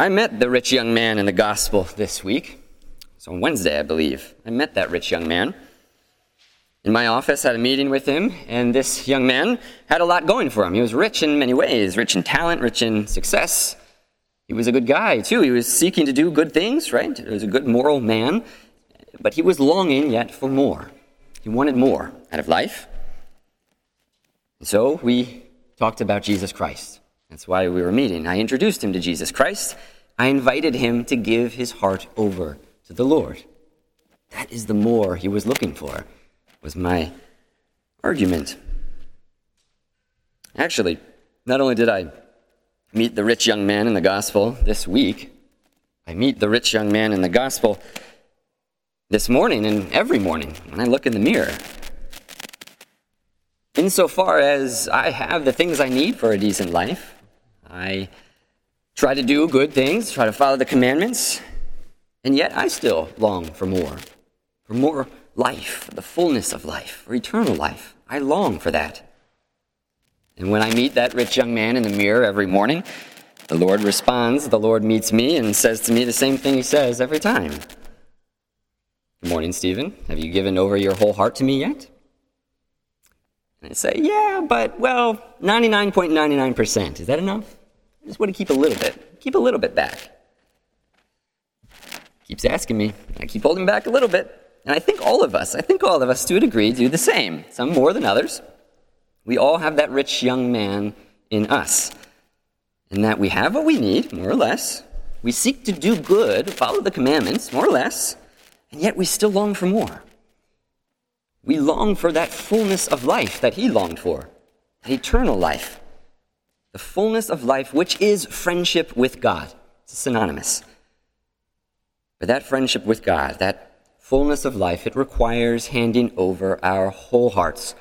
I met the rich young man in the gospel this week. It's on Wednesday, I believe. I met that rich young man. In my office, I had a meeting with him, and this young man had a lot going for him. He was rich in many ways rich in talent, rich in success. He was a good guy, too. He was seeking to do good things, right? He was a good moral man, but he was longing yet for more. He wanted more out of life. So we talked about Jesus Christ. That's why we were meeting. I introduced him to Jesus Christ. I invited him to give his heart over to the Lord. That is the more he was looking for, was my argument. Actually, not only did I meet the rich young man in the gospel this week, I meet the rich young man in the gospel this morning and every morning when I look in the mirror. Insofar as I have the things I need for a decent life, I try to do good things, try to follow the commandments, and yet I still long for more, for more life, for the fullness of life, for eternal life. I long for that. And when I meet that rich young man in the mirror every morning, the Lord responds, the Lord meets me and says to me the same thing he says every time. Good morning, Stephen. Have you given over your whole heart to me yet? And I say, yeah, but, well, 99.99%. Is that enough? Just want to keep a little bit. Keep a little bit back. Keeps asking me. I keep holding back a little bit. And I think all of us, I think all of us to a degree do the same. Some more than others. We all have that rich young man in us. In that we have what we need, more or less. We seek to do good, follow the commandments, more or less. And yet we still long for more. We long for that fullness of life that he longed for, that eternal life. The fullness of life, which is friendship with God. It's synonymous. But that friendship with God, that fullness of life, it requires handing over our whole hearts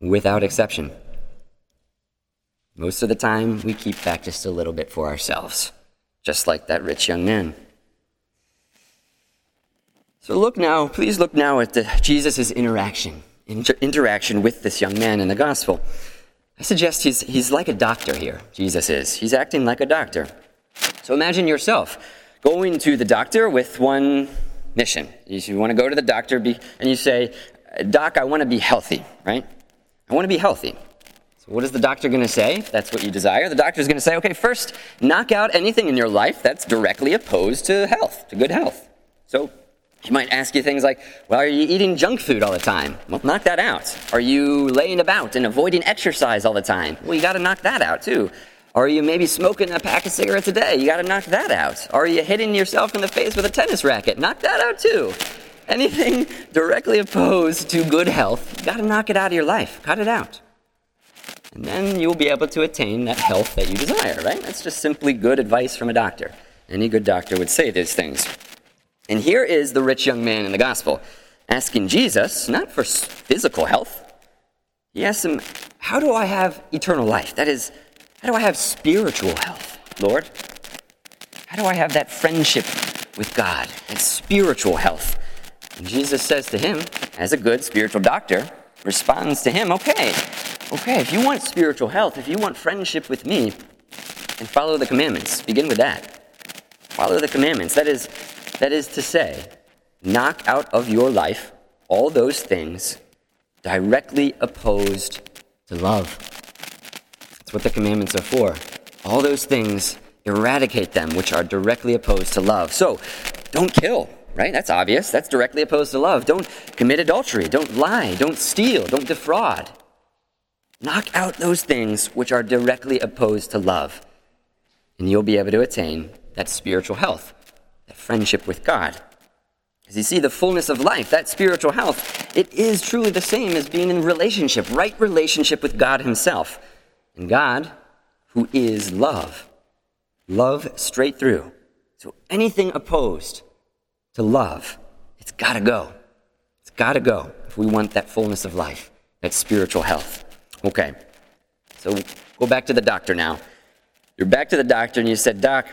without exception. Most of the time, we keep back just a little bit for ourselves, just like that rich young man. So look now, please look now at Jesus' interaction, inter- interaction with this young man in the gospel. I suggest he's, he's like a doctor here, Jesus is. He's acting like a doctor. So imagine yourself going to the doctor with one mission. You want to go to the doctor and you say, Doc, I want to be healthy, right? I want to be healthy. So what is the doctor going to say? That's what you desire. The doctor is going to say, okay, first, knock out anything in your life that's directly opposed to health, to good health. So he might ask you things like, well, are you eating junk food all the time? Well, knock that out. Are you laying about and avoiding exercise all the time? Well, you got to knock that out too. Are you maybe smoking a pack of cigarettes a day? You got to knock that out. Are you hitting yourself in the face with a tennis racket? Knock that out too. Anything directly opposed to good health, you got to knock it out of your life. Cut it out. And then you'll be able to attain that health that you desire, right? That's just simply good advice from a doctor. Any good doctor would say these things. And here is the rich young man in the gospel asking Jesus, not for physical health, he asks him, How do I have eternal life? That is, how do I have spiritual health, Lord? How do I have that friendship with God, that spiritual health? And Jesus says to him, as a good spiritual doctor, responds to him, Okay, okay, if you want spiritual health, if you want friendship with me, and follow the commandments, begin with that. Follow the commandments. That is, that is to say, knock out of your life all those things directly opposed to love. That's what the commandments are for. All those things, eradicate them which are directly opposed to love. So, don't kill, right? That's obvious. That's directly opposed to love. Don't commit adultery. Don't lie. Don't steal. Don't defraud. Knock out those things which are directly opposed to love, and you'll be able to attain that spiritual health friendship with God. As you see, the fullness of life, that spiritual health, it is truly the same as being in relationship, right relationship with God Himself. And God, who is love, love straight through. So anything opposed to love, it's got to go. It's got to go if we want that fullness of life, that spiritual health. Okay, so go back to the doctor now. You're back to the doctor and you said, Doc,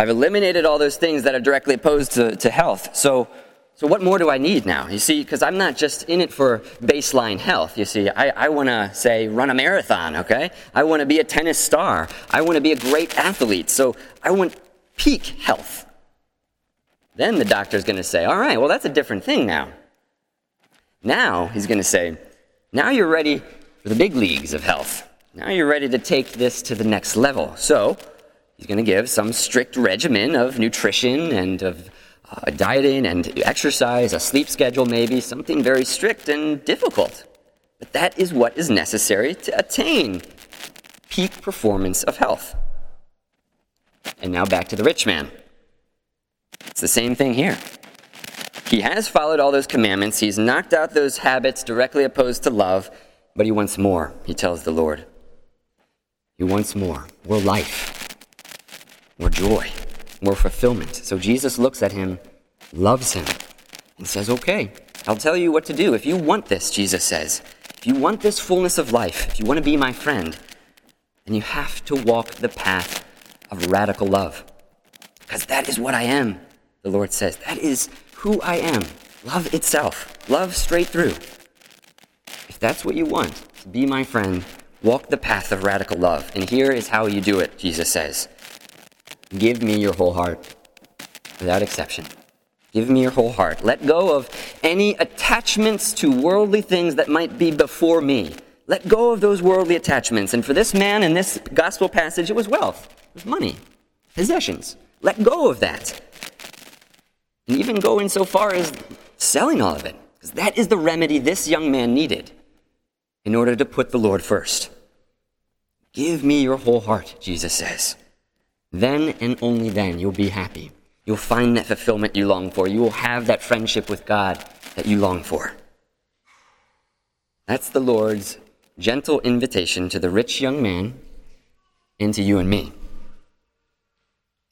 I've eliminated all those things that are directly opposed to, to health. So, so what more do I need now? You see, because I'm not just in it for baseline health. You see, I, I want to say run a marathon, okay? I want to be a tennis star. I want to be a great athlete. So I want peak health. Then the doctor's going to say, All right, well, that's a different thing now. Now he's going to say, Now you're ready for the big leagues of health. Now you're ready to take this to the next level. So he's going to give some strict regimen of nutrition and of uh, dieting and exercise, a sleep schedule, maybe, something very strict and difficult. But that is what is necessary to attain peak performance of health. And now back to the rich man. It's the same thing here. He has followed all those commandments, he's knocked out those habits directly opposed to love, but he wants more, he tells the Lord. He wants more more life, more joy, more fulfillment. So Jesus looks at him, loves him, and says, Okay, I'll tell you what to do. If you want this, Jesus says, if you want this fullness of life, if you want to be my friend, then you have to walk the path of radical love. Because that is what I am, the Lord says. That is who I am. Love itself. Love straight through. If that's what you want, to be my friend, walk the path of radical love. And here is how you do it, Jesus says. Give me your whole heart, without exception. Give me your whole heart. Let go of any attachments to worldly things that might be before me. Let go of those worldly attachments. And for this man in this gospel passage, it was wealth, it was money, possessions. Let go of that. And even go in so far as selling all of it. Because that is the remedy this young man needed in order to put the Lord first. Give me your whole heart, Jesus says. Then and only then you'll be happy. You'll find that fulfillment you long for. You will have that friendship with God that you long for. That's the Lord's gentle invitation to the rich young man and to you and me.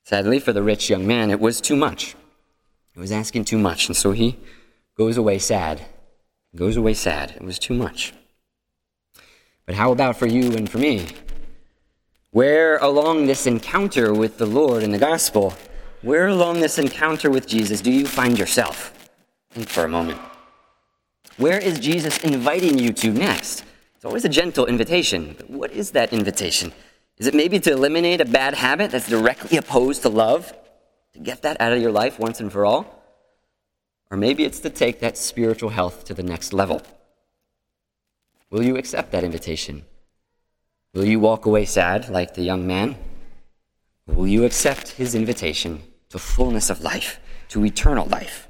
Sadly, for the rich young man, it was too much. It was asking too much, and so he goes away sad. Goes away sad. It was too much. But how about for you and for me? Where along this encounter with the Lord in the gospel, where along this encounter with Jesus do you find yourself? Think for a moment. Where is Jesus inviting you to next? It's always a gentle invitation, but what is that invitation? Is it maybe to eliminate a bad habit that's directly opposed to love? To get that out of your life once and for all? Or maybe it's to take that spiritual health to the next level. Will you accept that invitation? Will you walk away sad like the young man? Will you accept his invitation to fullness of life, to eternal life,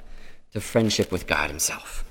to friendship with God Himself?